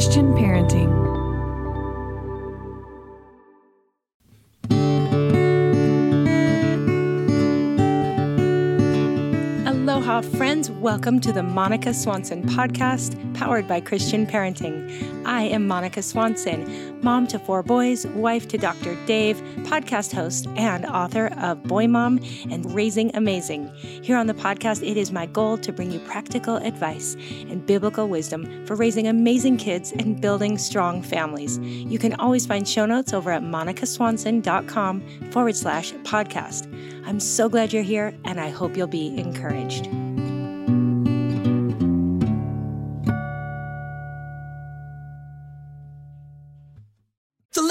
Christian Parenting. Friends. Welcome to the Monica Swanson podcast, powered by Christian Parenting. I am Monica Swanson, mom to four boys, wife to Dr. Dave, podcast host, and author of Boy Mom and Raising Amazing. Here on the podcast, it is my goal to bring you practical advice and biblical wisdom for raising amazing kids and building strong families. You can always find show notes over at monicaswanson.com forward slash podcast. I'm so glad you're here, and I hope you'll be encouraged.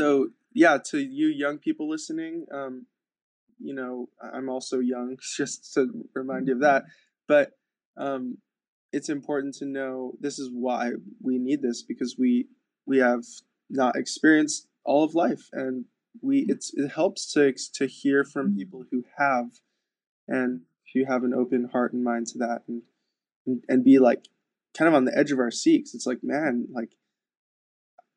So yeah, to you young people listening, um, you know, I'm also young, just to remind you of that. But um, it's important to know this is why we need this because we we have not experienced all of life, and we it's it helps to to hear from people who have, and if you have an open heart and mind to that, and and, and be like kind of on the edge of our seats. It's like man, like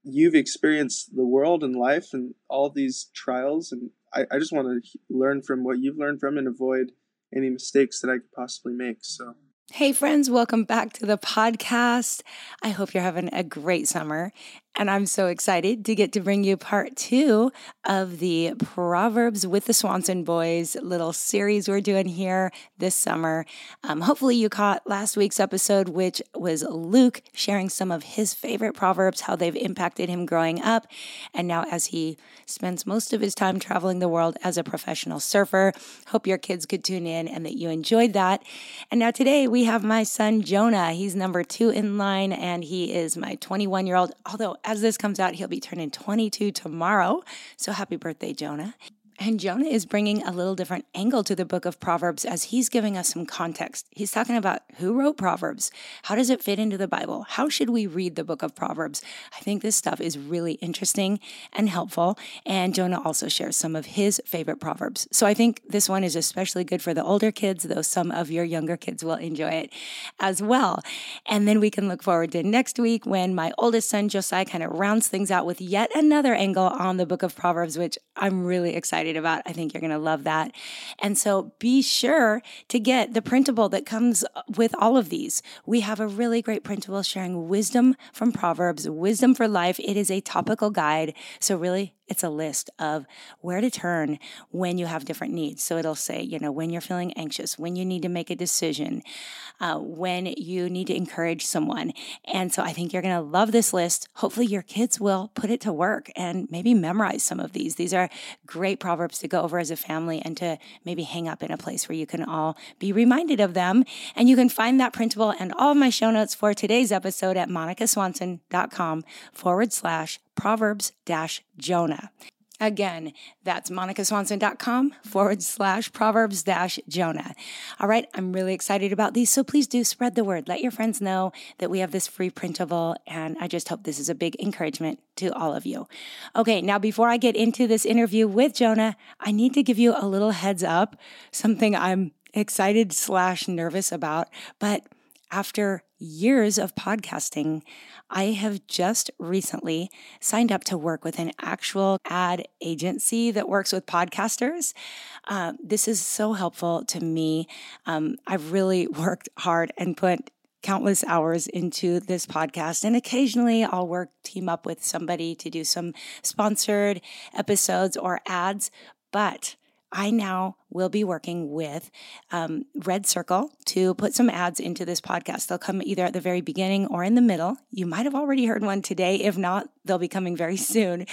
you've experienced the world and life and all these trials and I, I just want to learn from what you've learned from and avoid any mistakes that I could possibly make. So Hey, friends, welcome back to the podcast. I hope you're having a great summer. And I'm so excited to get to bring you part two of the Proverbs with the Swanson Boys little series we're doing here this summer. Um, hopefully, you caught last week's episode, which was Luke sharing some of his favorite Proverbs, how they've impacted him growing up. And now, as he spends most of his time traveling the world as a professional surfer, hope your kids could tune in and that you enjoyed that. And now, today, we have my son Jonah. He's number two in line, and he is my 21 year old. Although, as this comes out, he'll be turning 22 tomorrow. So, happy birthday, Jonah. And Jonah is bringing a little different angle to the book of Proverbs as he's giving us some context. He's talking about who wrote Proverbs? How does it fit into the Bible? How should we read the book of Proverbs? I think this stuff is really interesting and helpful. And Jonah also shares some of his favorite Proverbs. So I think this one is especially good for the older kids, though some of your younger kids will enjoy it as well. And then we can look forward to next week when my oldest son, Josiah, kind of rounds things out with yet another angle on the book of Proverbs, which I'm really excited about. I think you're going to love that. And so be sure to get the printable that comes with all of these. We have a really great printable sharing wisdom from Proverbs, wisdom for life. It is a topical guide. So really, it's a list of where to turn when you have different needs. So it'll say, you know, when you're feeling anxious, when you need to make a decision, uh, when you need to encourage someone. And so I think you're going to love this list. Hopefully, your kids will put it to work and maybe memorize some of these. These are great proverbs to go over as a family and to maybe hang up in a place where you can all be reminded of them. And you can find that printable and all of my show notes for today's episode at monicaswanson.com forward slash proverbs Jonah. Again, that's monicaswanson.com forward slash proverbs dash Jonah. All right, I'm really excited about these. So please do spread the word. Let your friends know that we have this free printable. And I just hope this is a big encouragement to all of you. Okay, now before I get into this interview with Jonah, I need to give you a little heads up, something I'm excited slash nervous about. But after years of podcasting, I have just recently signed up to work with an actual ad agency that works with podcasters. Uh, this is so helpful to me. Um, I've really worked hard and put countless hours into this podcast and occasionally I'll work team up with somebody to do some sponsored episodes or ads but I now will be working with um, Red Circle to put some ads into this podcast. They'll come either at the very beginning or in the middle. You might have already heard one today. If not, they'll be coming very soon.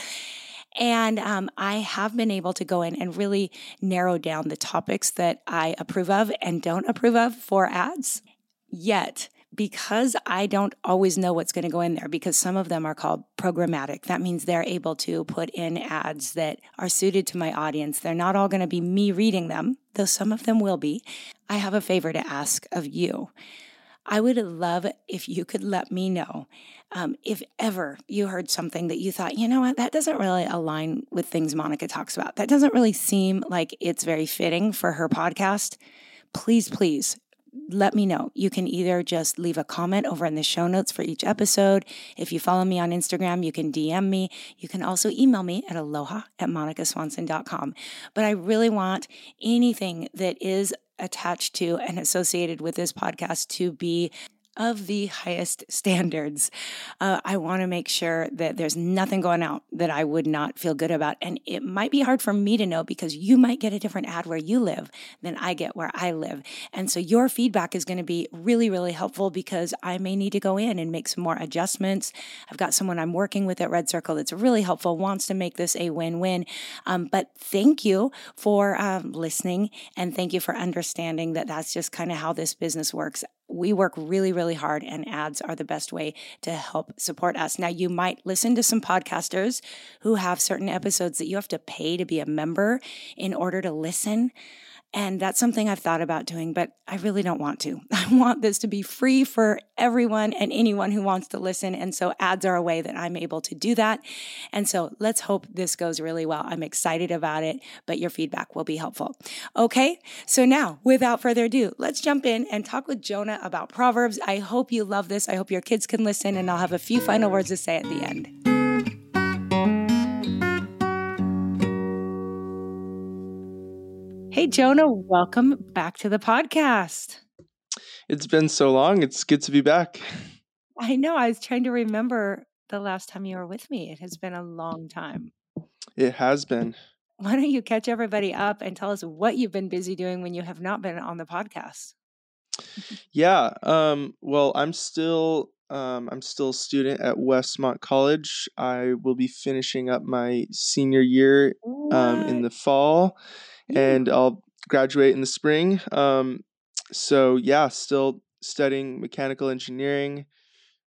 And um, I have been able to go in and really narrow down the topics that I approve of and don't approve of for ads. Yet, because I don't always know what's going to go in there, because some of them are called programmatic. That means they're able to put in ads that are suited to my audience. They're not all going to be me reading them, though some of them will be. I have a favor to ask of you. I would love if you could let me know um, if ever you heard something that you thought, you know what, that doesn't really align with things Monica talks about. That doesn't really seem like it's very fitting for her podcast. Please, please let me know. You can either just leave a comment over in the show notes for each episode. If you follow me on Instagram, you can DM me. You can also email me at aloha at monicaswanson.com. But I really want anything that is attached to and associated with this podcast to be of the highest standards. Uh, I want to make sure that there's nothing going out that I would not feel good about. And it might be hard for me to know because you might get a different ad where you live than I get where I live. And so your feedback is going to be really, really helpful because I may need to go in and make some more adjustments. I've got someone I'm working with at Red Circle that's really helpful, wants to make this a win win. Um, but thank you for um, listening and thank you for understanding that that's just kind of how this business works we work really, really hard, and ads are the best way to help support us. Now, you might listen to some podcasters who have certain episodes that you have to pay to be a member in order to listen. And that's something I've thought about doing, but I really don't want to. I want this to be free for everyone and anyone who wants to listen. And so ads are a way that I'm able to do that. And so let's hope this goes really well. I'm excited about it, but your feedback will be helpful. Okay. So now, without further ado, let's jump in and talk with Jonah about Proverbs. I hope you love this. I hope your kids can listen, and I'll have a few final words to say at the end. Hey, Jonah, welcome back to the podcast. It's been so long. It's good to be back. I know. I was trying to remember the last time you were with me. It has been a long time. It has been. Why don't you catch everybody up and tell us what you've been busy doing when you have not been on the podcast? Yeah. Um, well, I'm still um, I'm still a student at Westmont College. I will be finishing up my senior year um, in the fall and I'll graduate in the spring. Um, so yeah, still studying mechanical engineering.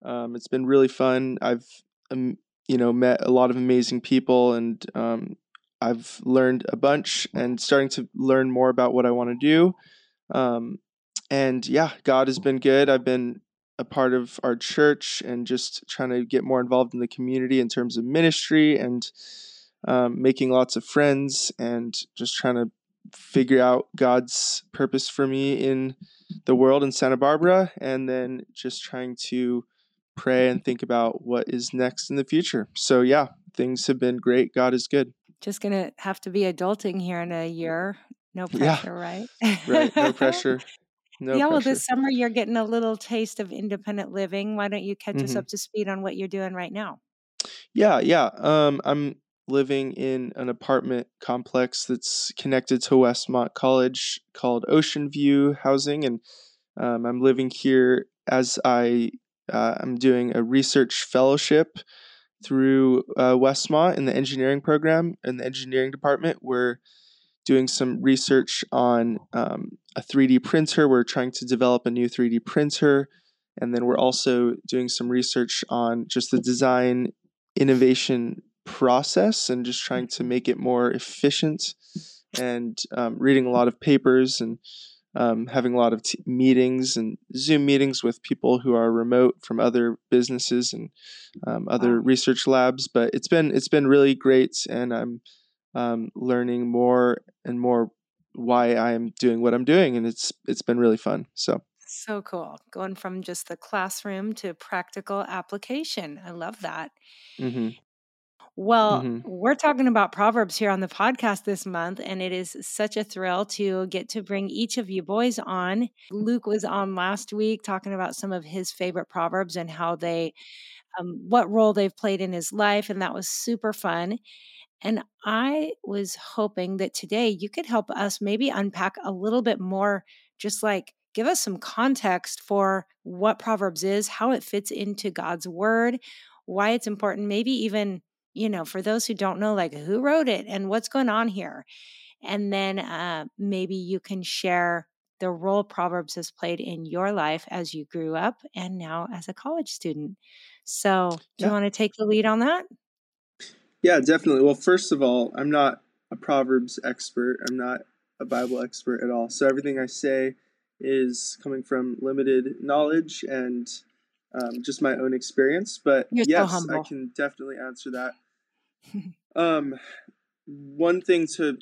Um, it's been really fun. I've um, you know met a lot of amazing people, and um, I've learned a bunch and starting to learn more about what I want to do. Um, and yeah, God has been good. I've been a part of our church and just trying to get more involved in the community in terms of ministry and um, making lots of friends and just trying to figure out God's purpose for me in the world in Santa Barbara, and then just trying to pray and think about what is next in the future. So, yeah, things have been great. God is good. Just going to have to be adulting here in a year. No pressure, yeah. right? right. No pressure. No yeah, pressure. well, this summer you're getting a little taste of independent living. Why don't you catch mm-hmm. us up to speed on what you're doing right now? Yeah, yeah. Um, I'm living in an apartment complex that's connected to Westmont College called Ocean View Housing, and um, I'm living here as I uh, I'm doing a research fellowship through uh, Westmont in the engineering program in the engineering department. We're doing some research on um, a 3D printer. We're trying to develop a new 3D printer. And then we're also doing some research on just the design innovation process and just trying to make it more efficient and um, reading a lot of papers and um, having a lot of t- meetings and Zoom meetings with people who are remote from other businesses and um, other wow. research labs. But it's been it's been really great, and I'm um, learning more and more why I am doing what I'm doing, and it's it's been really fun. So so cool, going from just the classroom to practical application. I love that. Mm-hmm. Well, mm-hmm. we're talking about Proverbs here on the podcast this month, and it is such a thrill to get to bring each of you boys on. Luke was on last week talking about some of his favorite Proverbs and how they, um, what role they've played in his life, and that was super fun. And I was hoping that today you could help us maybe unpack a little bit more, just like give us some context for what Proverbs is, how it fits into God's word, why it's important, maybe even you know, for those who don't know, like who wrote it and what's going on here. And then uh, maybe you can share the role Proverbs has played in your life as you grew up and now as a college student. So, do Yeah. you want to take the lead on that? Yeah, definitely. Well, first of all, I'm not a Proverbs expert. I'm not a Bible expert at all. So everything I say is coming from limited knowledge and um, just my own experience. But You're so yes, I can definitely answer that. Um, one thing to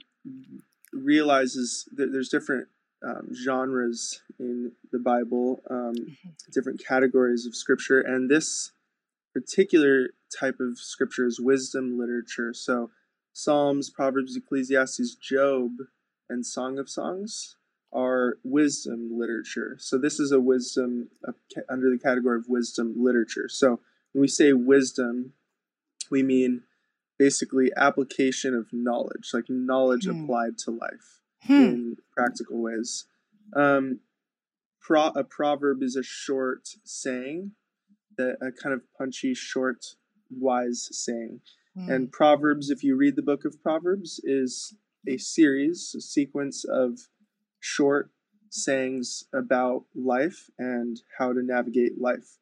realize is that there's different um, genres in the Bible, um, different categories of scripture, and this particular type of scripture is wisdom literature. So, Psalms, Proverbs, Ecclesiastes, Job, and Song of Songs are wisdom literature. So, this is a wisdom a, under the category of wisdom literature. So, when we say wisdom, we mean basically application of knowledge, like knowledge Hmm. applied to life Hmm. in practical ways. Um, pro- a proverb is a short saying, that a kind of punchy, short, wise saying. Hmm. And Proverbs, if you read the book of Proverbs, is a series, a sequence of short sayings about life and how to navigate life.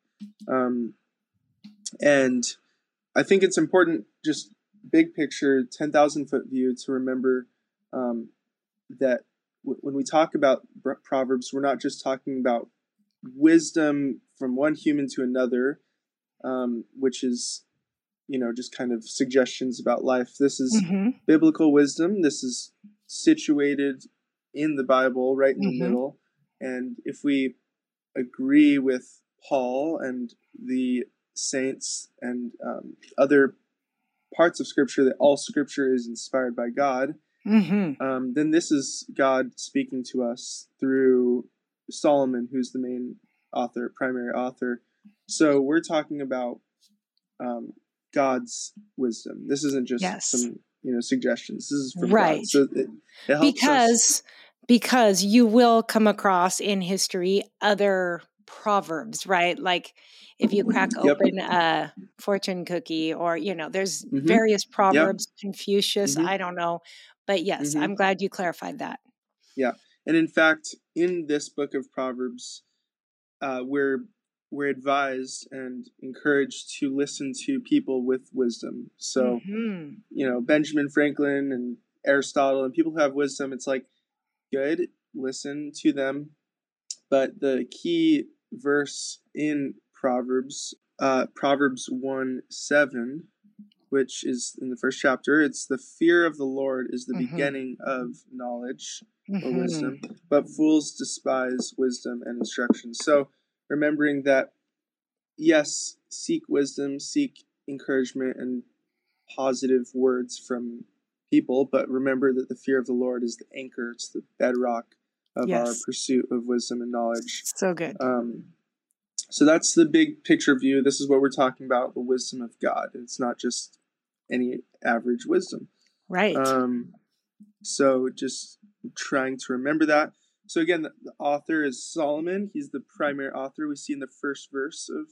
Um, and I think it's important, just big picture, 10,000 foot view, to remember um, that w- when we talk about Proverbs, we're not just talking about wisdom from one human to another, um, which is, you know, just kind of suggestions about life. This is Mhm. biblical wisdom. This is situated in the Bible, right in Mhm. the middle. And if we agree with Paul and the saints and um, other parts of Scripture that all Scripture is inspired by God, Mhm. um, then this is God speaking to us through Solomon, who's the main author, primary author. So we're talking about um, God's wisdom. This isn't just Yes. some you know suggestions. This is from Right. God. So it, it helps us. because because you will come across in history other proverbs right like if you crack Yep. open a fortune cookie or you know there's Mhm. various proverbs confucius Mhm. i don't know but yes Mhm. i'm glad you clarified that Yeah. And in fact, in this book of Proverbs, uh, we're we're advised and encouraged to listen to people with wisdom. So Mhm. you know Benjamin Franklin and Aristotle and people who have wisdom. It's like good, listen to them. But the key verse in Proverbs, uh, Proverbs one seven, which is in the first chapter, it's the fear of the Lord is the Mhm. beginning of knowledge or Mhm. wisdom, but fools despise wisdom and instruction. So remembering that, yes, seek wisdom, seek encouragement and positive words from people, but remember that the fear of the Lord is the anchor, it's the bedrock of our pursuit of wisdom and knowledge. so good Um, so that's the big picture view. This is what we're talking about the wisdom of God. It's not just any average wisdom. right Um, so just trying to remember that. So again, the, the author is Solomon. He's the primary author we see in the first verse of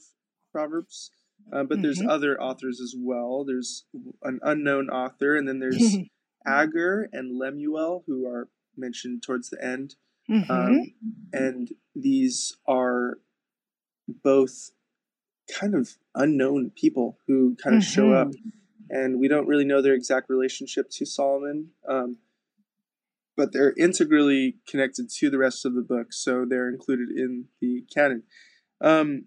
Proverbs. Uh, but there's Mhm. other authors as well. There's an unknown author, and then there's Agur and Lemuel, who are mentioned towards the end. Mhm. Um, and these are both kind of unknown people who kind of show up, and we don't really know their exact relationship to Solomon. Um, but they're integrally connected to the rest of the book, so they're included in the canon. Um,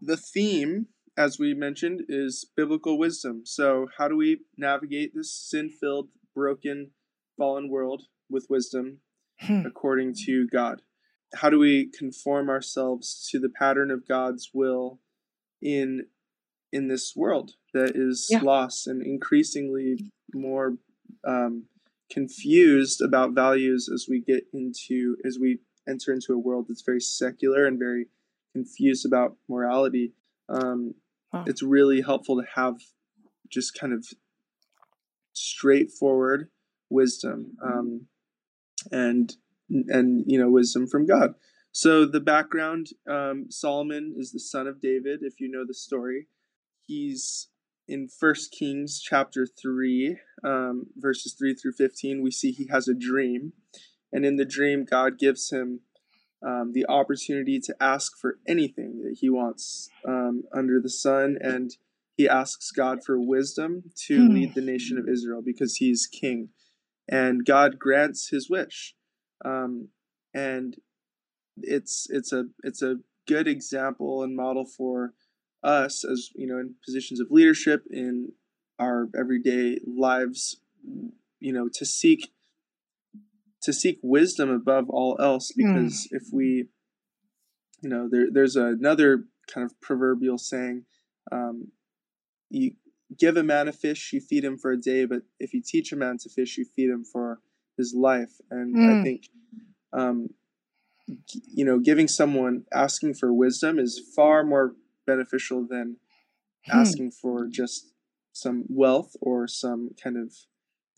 the theme, as we mentioned, is biblical wisdom. So, how do we navigate this sin filled, broken, fallen world with wisdom Hmm. according to God? How do we conform ourselves to the pattern of God's will in in this world that is Yeah. lost and increasingly more um, confused about values as we get into as we enter into a world that's very secular and very confused about morality. Um, Wow. It's really helpful to have just kind of straightforward wisdom um, and and you know wisdom from God. So the background: um, Solomon is the son of David. If you know the story, he's in First Kings chapter three, um, verses three through fifteen, we see he has a dream, and in the dream, God gives him um, the opportunity to ask for anything that he wants um, under the sun, and he asks God for wisdom to Hmm. lead the nation of Israel because he's king, and God grants his wish, um, and it's it's a it's a good example and model for us as you know in positions of leadership in our everyday lives you know to seek to seek wisdom above all else because if we you know there there's another kind of proverbial saying um, you give a man a fish you feed him for a day but if you teach a man to fish you feed him for his life and i Mm. think um, g- you know giving someone asking for wisdom is far more beneficial than Hmm. asking for just some wealth or some kind of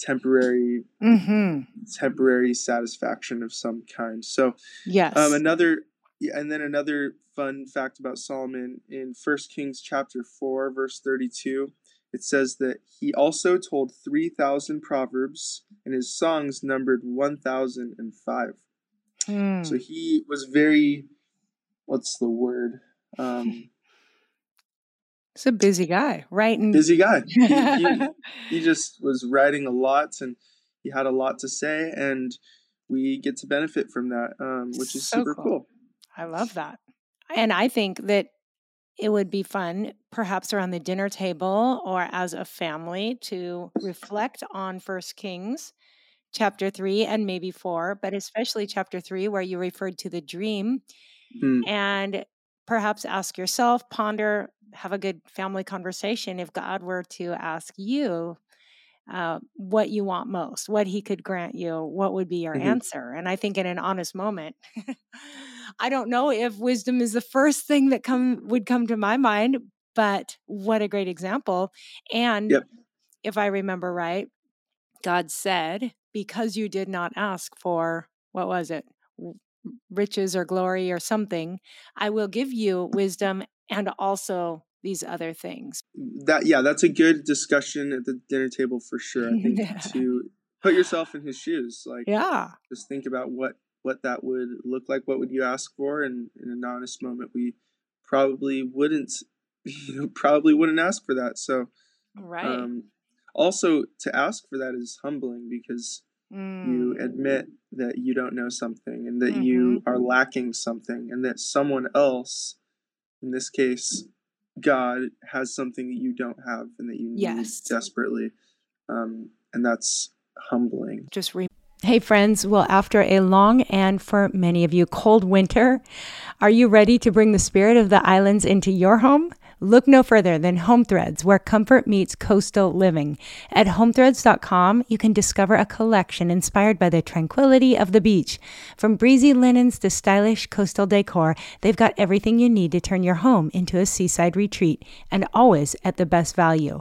temporary hmm temporary satisfaction of some kind so Yes. um, another, yeah, and then another fun fact about Solomon in First Kings chapter four, verse thirty-two, it says that he also told three thousand proverbs, and his songs numbered one thousand and five. Hmm. So he was very, what's the word? Um, He's a busy guy? And busy guy. He, he, he just was writing a lot, and he had a lot to say, and we get to benefit from that, um, which is So super cool. cool. I love that. And I think that it would be fun, perhaps around the dinner table or as a family, to reflect on First Kings chapter three and maybe four, but especially chapter three, where you referred to the dream, Hmm. and perhaps ask yourself, ponder, have a good family conversation. If God were to ask you uh, what you want most, what He could grant you, what would be your Mhm. answer? And I think in an honest moment, I don't know if wisdom is the first thing that come would come to my mind, but what a great example. And Yep. if I remember right, God said, because you did not ask for, what was it? Riches or glory or something, I will give you wisdom and also these other things. that yeah that's a good discussion at the dinner table for sure i think Yeah. to put yourself in his shoes like Yeah. just think about what what that would look like what would you ask for and in an honest moment we probably wouldn't you know probably wouldn't ask for that so Right. um also to ask for that is humbling because you Mm. admit that you don't know something and that you are lacking something and that someone else in this case god has something that you don't have and that you need Yes. desperately um, and that's humbling just re- Hey friends, well after a long and for many of you cold winter, are you ready to bring the spirit of the islands into your home? Look no further than Home Threads, where comfort meets coastal living. At homethreads.com, you can discover a collection inspired by the tranquility of the beach. From breezy linens to stylish coastal decor, they've got everything you need to turn your home into a seaside retreat, and always at the best value.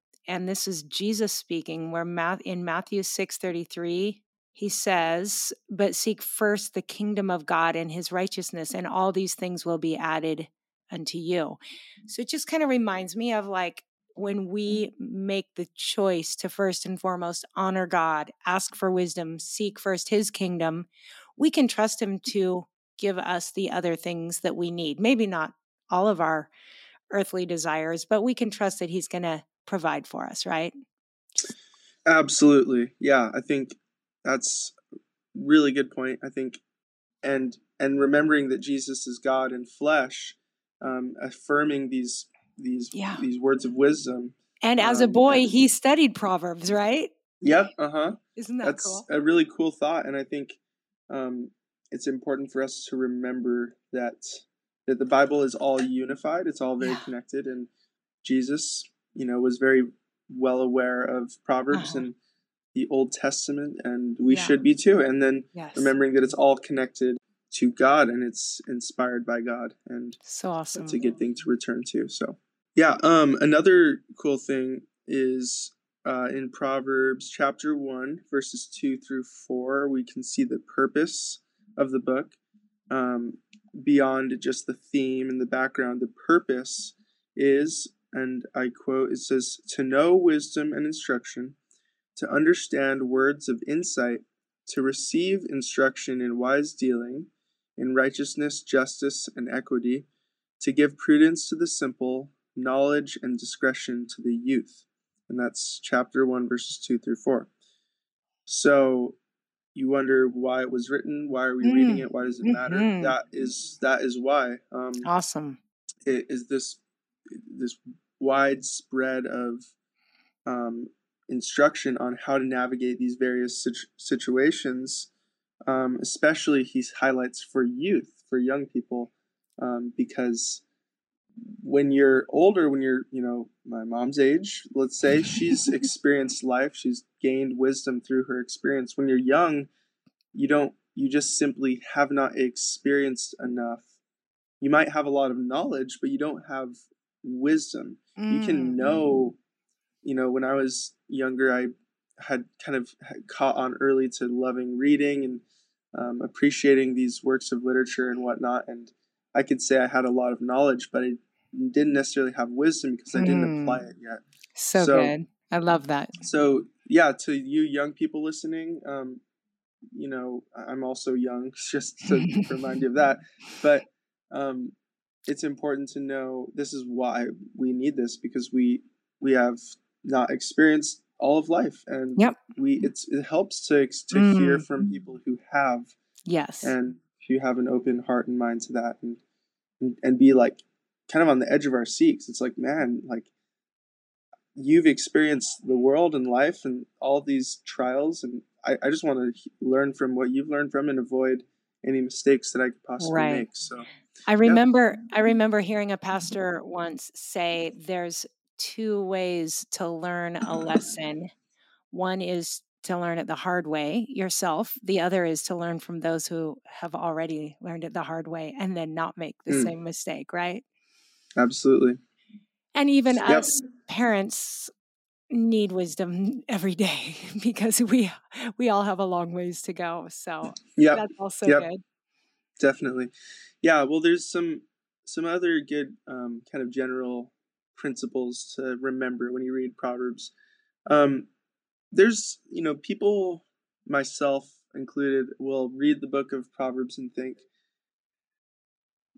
And this is Jesus speaking, where in Matthew 6:33, he says, But seek first the kingdom of God and his righteousness, and all these things will be added unto you. So it just kind of reminds me of like when we make the choice to first and foremost honor God, ask for wisdom, seek first his kingdom, we can trust him to give us the other things that we need. Maybe not all of our earthly desires, but we can trust that He's going to provide for us, right? Absolutely. Yeah, I think that's really good point. I think and and remembering that Jesus is God in flesh, um, affirming these these yeah. these words of wisdom. And as um, a boy, and, he studied Proverbs, right? Yep. Uh huh. Isn't that That's cool? a really cool thought, and I think um, it's important for us to remember that that the Bible is all unified. It's all very yeah. connected, and Jesus, you know, was very well aware of Proverbs uh-huh. and the Old Testament, and we yeah. should be too. And then yes. remembering that it's all connected to God and it's inspired by God, and so awesome. It's a good thing to return to. So, yeah. Um, another cool thing is uh, in Proverbs chapter one, verses two through four. We can see the purpose of the book. Um, beyond just the theme and the background. The purpose is, and I quote, it says, to know wisdom and instruction, to understand words of insight, to receive instruction in wise dealing, in righteousness, justice, and equity, to give prudence to the simple, knowledge and discretion to the youth. And that's chapter 1, verses 2 through 4. So you wonder why it was written why are we mm. reading it why does it matter mm-hmm. that is that is why um awesome it is this this widespread of um instruction on how to navigate these various situ- situations um especially he highlights for youth for young people um because when you're older when you're you know my mom's age let's say she's experienced life she's gained wisdom through her experience. When you're young you don't you just simply have not experienced enough. You might have a lot of knowledge but you don't have wisdom mm. you can mm, know you know when i was younger i had kind of caught on early to loving reading and um, appreciating these works of literature and whatnot and i could say i had a lot of knowledge but i didn't necessarily have wisdom because I didn't apply mm. it yet. So, so, good. I love that. So yeah, to you young people listening, um, you know, I'm also young, just to remind you of that. But um, it's important to know this is why we need this because we we have not experienced all of life, and yep. we it's it helps to to mm. hear from people who have. Yes. And if you have an open heart and mind to that, and and, and be like kind of on the edge of our seats. It's like, man, like you've experienced the world and life and all these trials, and I, I just want to learn from what you've learned from and avoid any mistakes that I could possibly right. make. So I remember yeah. I remember hearing a pastor once say there's two ways to learn a lesson. One is to learn it the hard way yourself. The other is to learn from those who have already learned it the hard way and then not make the mm. same mistake, right? Absolutely. And even yep. us parents need wisdom every day because we we all have a long ways to go. So yeah, that's also yep. good. Definitely. Yeah, well there's some some other good um, kind of general principles to remember when you read Proverbs. Um, there's, you know, people, myself included, will read the book of Proverbs and think,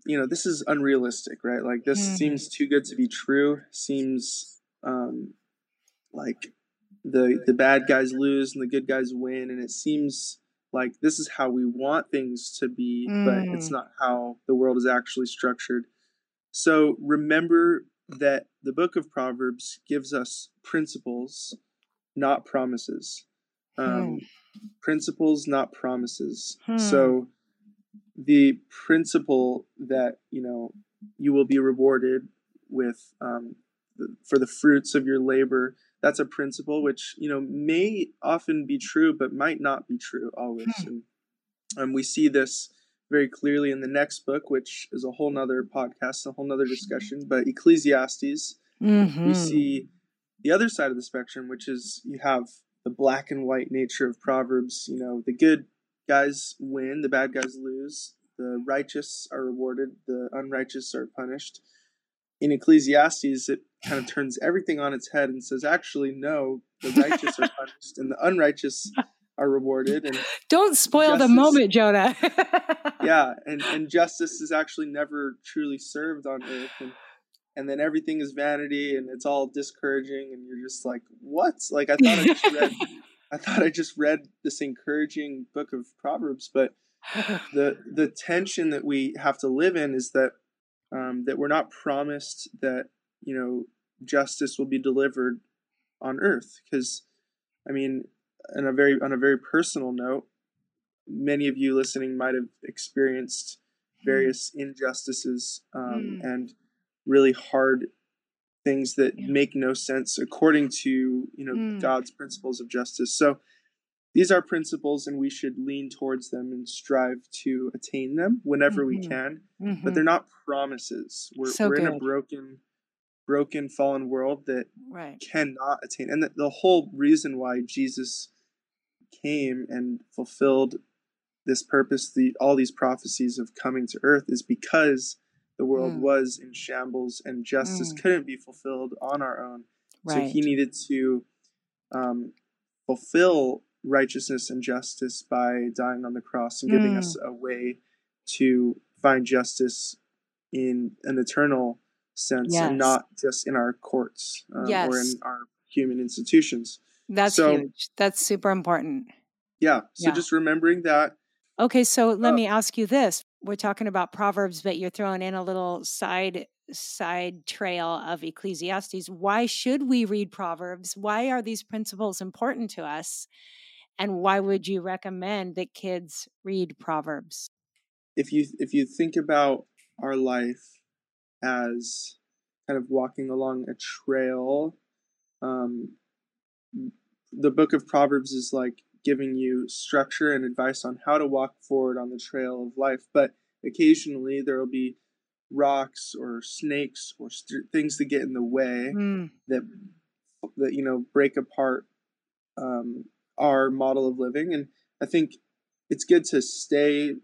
you know this is unrealistic right like this mm. seems too good to be true seems um like the the bad guys lose and the good guys win and it seems like this is how we want things to be mm. but it's mm. not how the world is actually structured so remember that the book of Proverbs gives us principles, not promises. Um, hmm. Principles, not promises. Hmm. So the principle that you know you will be rewarded with um, the, for the fruits of your labor that's a principle which you know may often be true but might not be true always hmm. and um, we see this very clearly in the next book which is a whole nother podcast a whole nother discussion but ecclesiastes mm-hmm. we see the other side of the spectrum which is you have the black and white nature of proverbs you know the good guys win, the bad guys lose. The righteous are rewarded, the unrighteous are punished. In Ecclesiastes, it kind of turns everything on its head and says, actually, no, the righteous are punished and the unrighteous are rewarded. And don't spoil justice, the moment, Jonah. yeah, and, and justice is actually never truly served on earth. And and then everything is vanity and it's all discouraging and you're just like, what? Like I thought I just read I thought I just read this encouraging book of Proverbs, but the the tension that we have to live in is that um, that we're not promised that you know justice will be delivered on earth because I mean on a very on a very personal note many of you listening might have experienced hmm. various injustices um, mm. and really hard things that yeah. make no sense according to you know mm. God's principles of justice. So these are principles and we should lean towards them and strive to attain them whenever mm-hmm. we can mm-hmm. but they're not promises we're, so we're in a broken broken fallen world that right. cannot attain and the, the whole reason why jesus came and fulfilled this purpose the all these prophecies of coming to earth is because the world mm. was in shambles and justice mm. couldn't be fulfilled on our own. Right. So he needed to um, fulfill righteousness and justice by dying on the cross and giving mm. us a way to find justice in an eternal sense yes. and not just in our courts um, yes. or in our human institutions. That's so, huge. That's super important. Yeah. So yeah. just remembering that. Okay, so let uh, me ask you this we're talking about Proverbs, but you're throwing in a little side side trail of Ecclesiastes. Why should we read Proverbs? Why are these principles important to us? And why would you recommend that kids read Proverbs? If you if you think about our life as kind of walking along a trail, um, the book of Proverbs is like giving you structure and advice on how to walk forward on the trail of life. But occasionally there will be rocks or snakes or st- things that get in the way mm. that that you know break apart um, our model of living. And I think it's good to stay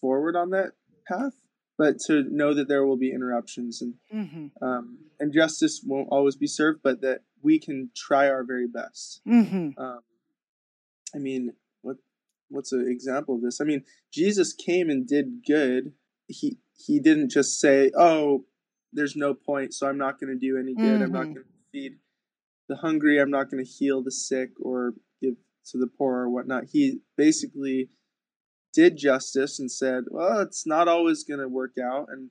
forward on that path, but to know that there will be interruptions and mm-hmm. um, and justice won't always be served, but that we can try our very best. Mm-hmm. Um, I mean, what what's an example of this? I mean, Jesus came and did good. He he didn't just say, "Oh, there's no point, so I'm not going to do any good. Mm-hmm. I'm not mm-hmm. going to feed the hungry. I'm not going to heal the sick or give to the poor or whatnot." He basically did justice and said, "Well, it's not always going to work out, and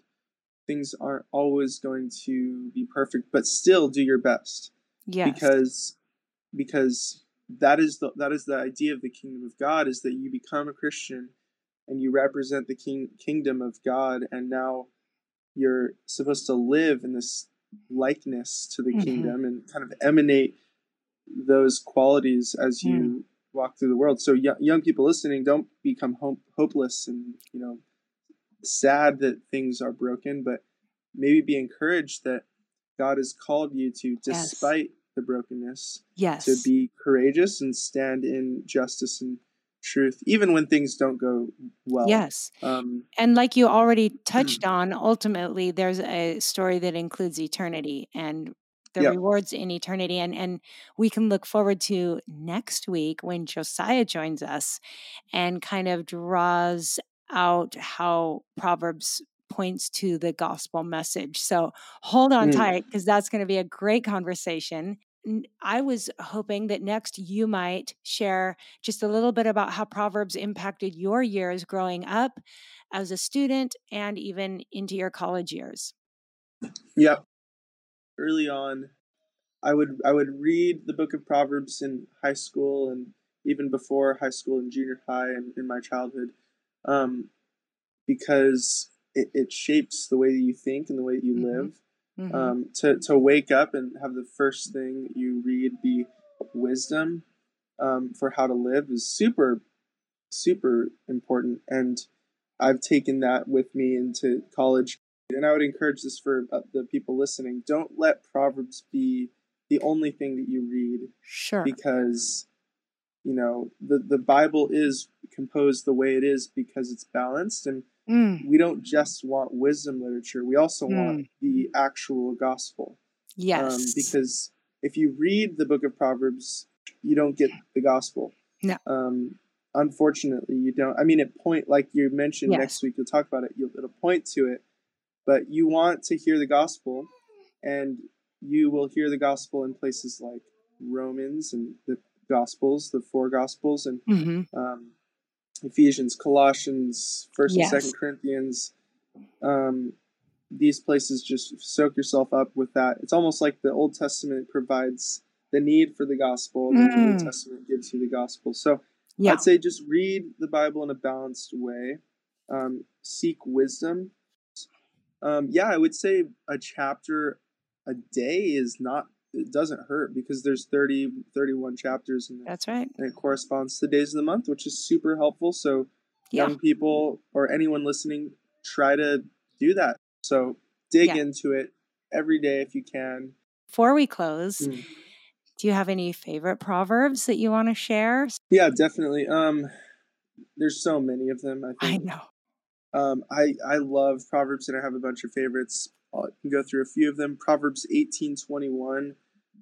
things aren't always going to be perfect, but still do your best." Yes. Because because that is the that is the idea of the kingdom of God is that you become a Christian and you represent the king kingdom of God and now you're supposed to live in this likeness to the mm-hmm. kingdom and kind of emanate those qualities as you mm. walk through the world. So y- young people listening, don't become hope- hopeless and you know sad that things are broken, but maybe be encouraged that God has called you to, despite yes the brokenness. Yes. To be courageous and stand in justice and truth, even when things don't go well. Yes. Um, and like you already touched on, ultimately, there's a story that includes eternity and the yep. rewards in eternity. And, and we can look forward to next week when Josiah joins us and kind of draws out how Proverbs points to the gospel message. So hold on mm. tight because that's going to be a great conversation. I was hoping that next you might share just a little bit about how Proverbs impacted your years growing up as a student and even into your college years. Yeah. Early on, I would I would read the book of Proverbs in high school and even before high school and junior high and in my childhood, um, because it, it shapes the way that you think and the way that you Mhm. live. Mhm. Um, to to wake up and have the first thing you read be wisdom um, for how to live is super super important and I've taken that with me into college. And I would encourage this for uh, the people listening. Don't let Proverbs be the only thing that you read sure. because you know the the Bible is composed the way it is because it's balanced and Mm, we don't just want wisdom literature. We also want the actual gospel. yes. Um, because if you read the book of Proverbs, you don't get the gospel. No. Um, unfortunately, you don't. I mean, it point like you mentioned Yes. next week. You'll talk about it. You'll, it'll point to it, but you want to hear the gospel, and you will hear the gospel in places like Romans and the Gospels, the four Gospels, and hmm um, Ephesians, Colossians, First Yes. and Second Corinthians. Um, these places just soak yourself up with that. It's almost like the Old Testament provides the need for the gospel, and the New Mm. Testament gives you the gospel. So Yeah. I'd say just read the Bible in a balanced way. Um, seek wisdom. Um, yeah, I would say a chapter a day is not. It doesn't hurt because there's 30, 31 chapters in That's right. and it corresponds to the days of the month, which is super helpful. So Yeah. young people or anyone listening, try to do that. So dig Yeah. into it every day if you can. Before we close, Mm. do you have any favorite proverbs that you want to share? Yeah, definitely. Um, there's so many of them. I I know. Um, I I love Proverbs, and I have a bunch of favorites. I can go through a few of them. Proverbs eighteen twenty one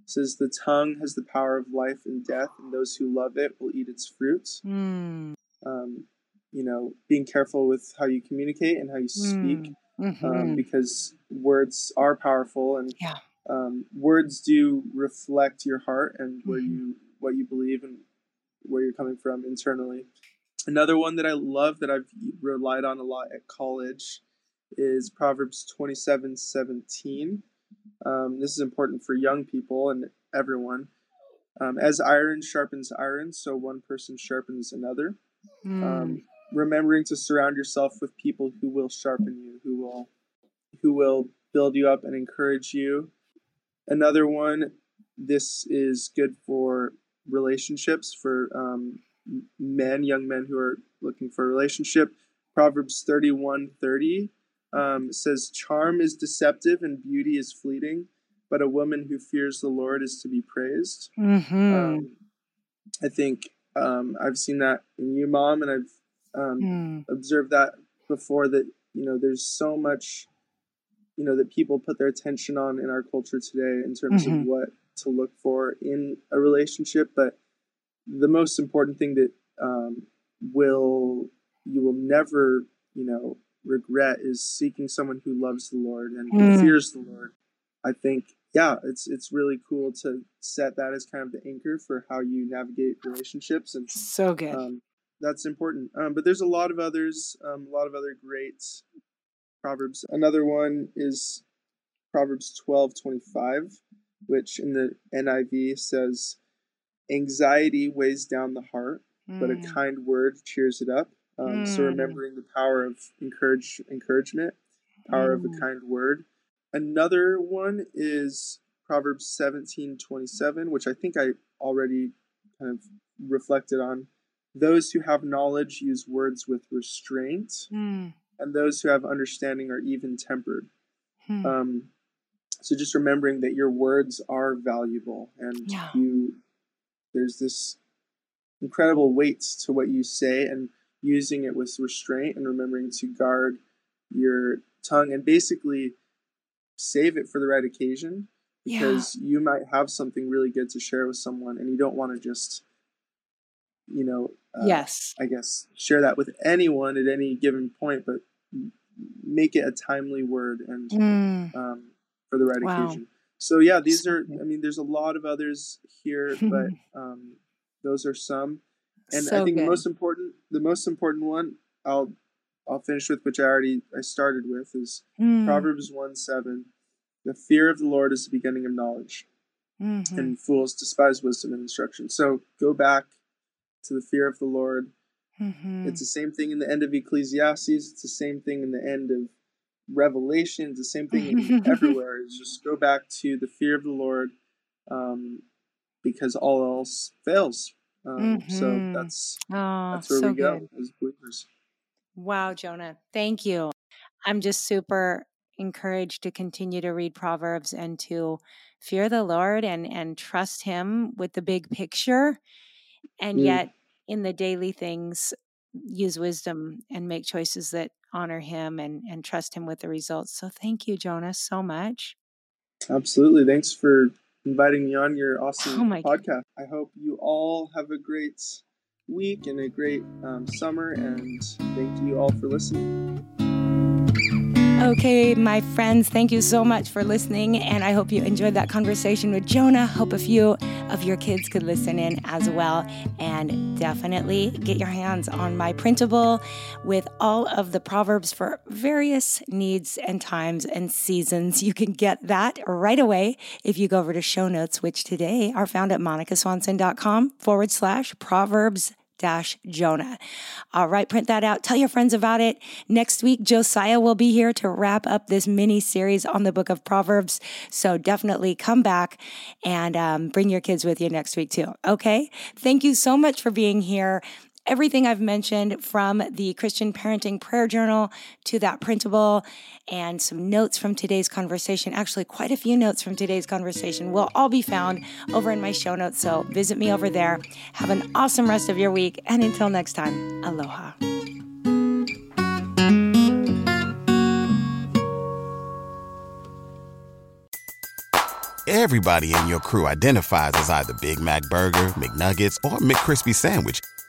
says, "The tongue has the power of life and death, and those who love it will eat its fruits." Mm. Um, you know, being careful with how you communicate and how you speak. Mhm. um, because words are powerful and Yeah. um, words do reflect your heart and where Mhm. you what you believe and where you're coming from internally. Another one that I love that I've relied on a lot at college is Proverbs twenty seven seventeen. Um, this is important for young people and everyone. Um, As iron sharpens iron, so one person sharpens another Mm. um, remembering to surround yourself with people who will sharpen you, who will who will build you up and encourage you. Another one, this is good for relationships for um, men, young men who are looking for a relationship. Proverbs thirty one thirty um, says, "Charm is deceptive and beauty is fleeting, but a woman who fears the Lord is to be praised." Mhm. Um, I think um, I've seen that in you, mom, and I've um, Mm. observed that before. That you know, there's so much, you know, that people put their attention on in our culture today in terms Mhm. of what to look for in a relationship. But the most important thing that um, will you will never, you know, regret is seeking someone who loves the Lord and Mm. fears the Lord. I think yeah, it's it's really cool to set that as kind of the anchor for how you navigate relationships, and So good. um, that's important. Um, but there's a lot of others, um, a lot of other great proverbs. Another one is Proverbs twelve twenty five, which in the NIV says, "Anxiety weighs down the heart, but a Mm. kind word cheers it up." Um, So Mm. remembering the power of encourage encouragement, power of a Mm. kind word. Another one is Proverbs seventeen twenty seven, which I think I already kind of reflected on. Those who have knowledge use words with restraint, Mm. and those who have understanding are even tempered. Hmm. Um, so just remembering that your words are valuable, and Yeah. you there's this incredible weight to what you say, and using it with restraint, and remembering to guard your tongue, and basically save it for the right occasion Yeah. because you might have something really good to share with someone, and you don't want to just you know uh, yes. I guess share that with anyone at any given point, but make it a timely word and Mm. um, for the right Wow. occasion. So yeah, these are. I mean, there's a lot of others here, but um, those are some. And so I think good. the most important, the most important one, I'll I'll finish with, which I already I started with, is Mm. Proverbs one seven, the fear of the Lord is the beginning of knowledge, Mhm. and fools despise wisdom and instruction. So go back to the fear of the Lord. Mhm. It's the same thing in the end of Ecclesiastes. It's the same thing in the end of Revelation. It's the same thing everywhere. Is just go back to the fear of the Lord, um, because all else fails. Um, So Mhm. that's Oh, that's where so we go good. as believers. Wow, Jonah. Thank you. I'm just super encouraged to continue to read Proverbs and to fear the Lord and and trust him with the big picture and Mm. yet in the daily things use wisdom and make choices that honor him and and trust him with the results. So thank you, Jonas, so much. Absolutely. Thanks for inviting me on your awesome Oh podcast. I hope you all have a great week and a great um, summer. And thank you all for listening. Okay, my friends, thank you so much for listening. And I hope you enjoyed that conversation with Jonah. Hope a few of your kids could listen in as well. And definitely get your hands on my printable with all of the Proverbs for various needs and times and seasons. You can get that right away if you go over to show notes, which today are found at monicaswanson.com forward slash Proverbs dash Jonah. All right, print that out. Tell your friends about it. Next week, Josiah will be here to wrap up this mini series on the book of Proverbs. So definitely come back and um, bring your kids with you next week too. Okay. Thank you so much for being here. Everything I've mentioned from the Christian Parenting Prayer Journal to that printable and some notes from today's conversation, actually, quite a few notes from today's conversation will all be found over in my show notes. So visit me over there. Have an awesome rest of your week. And until next time, aloha. Everybody in your crew identifies as either Big Mac Burger, McNuggets, or McCrispy Sandwich.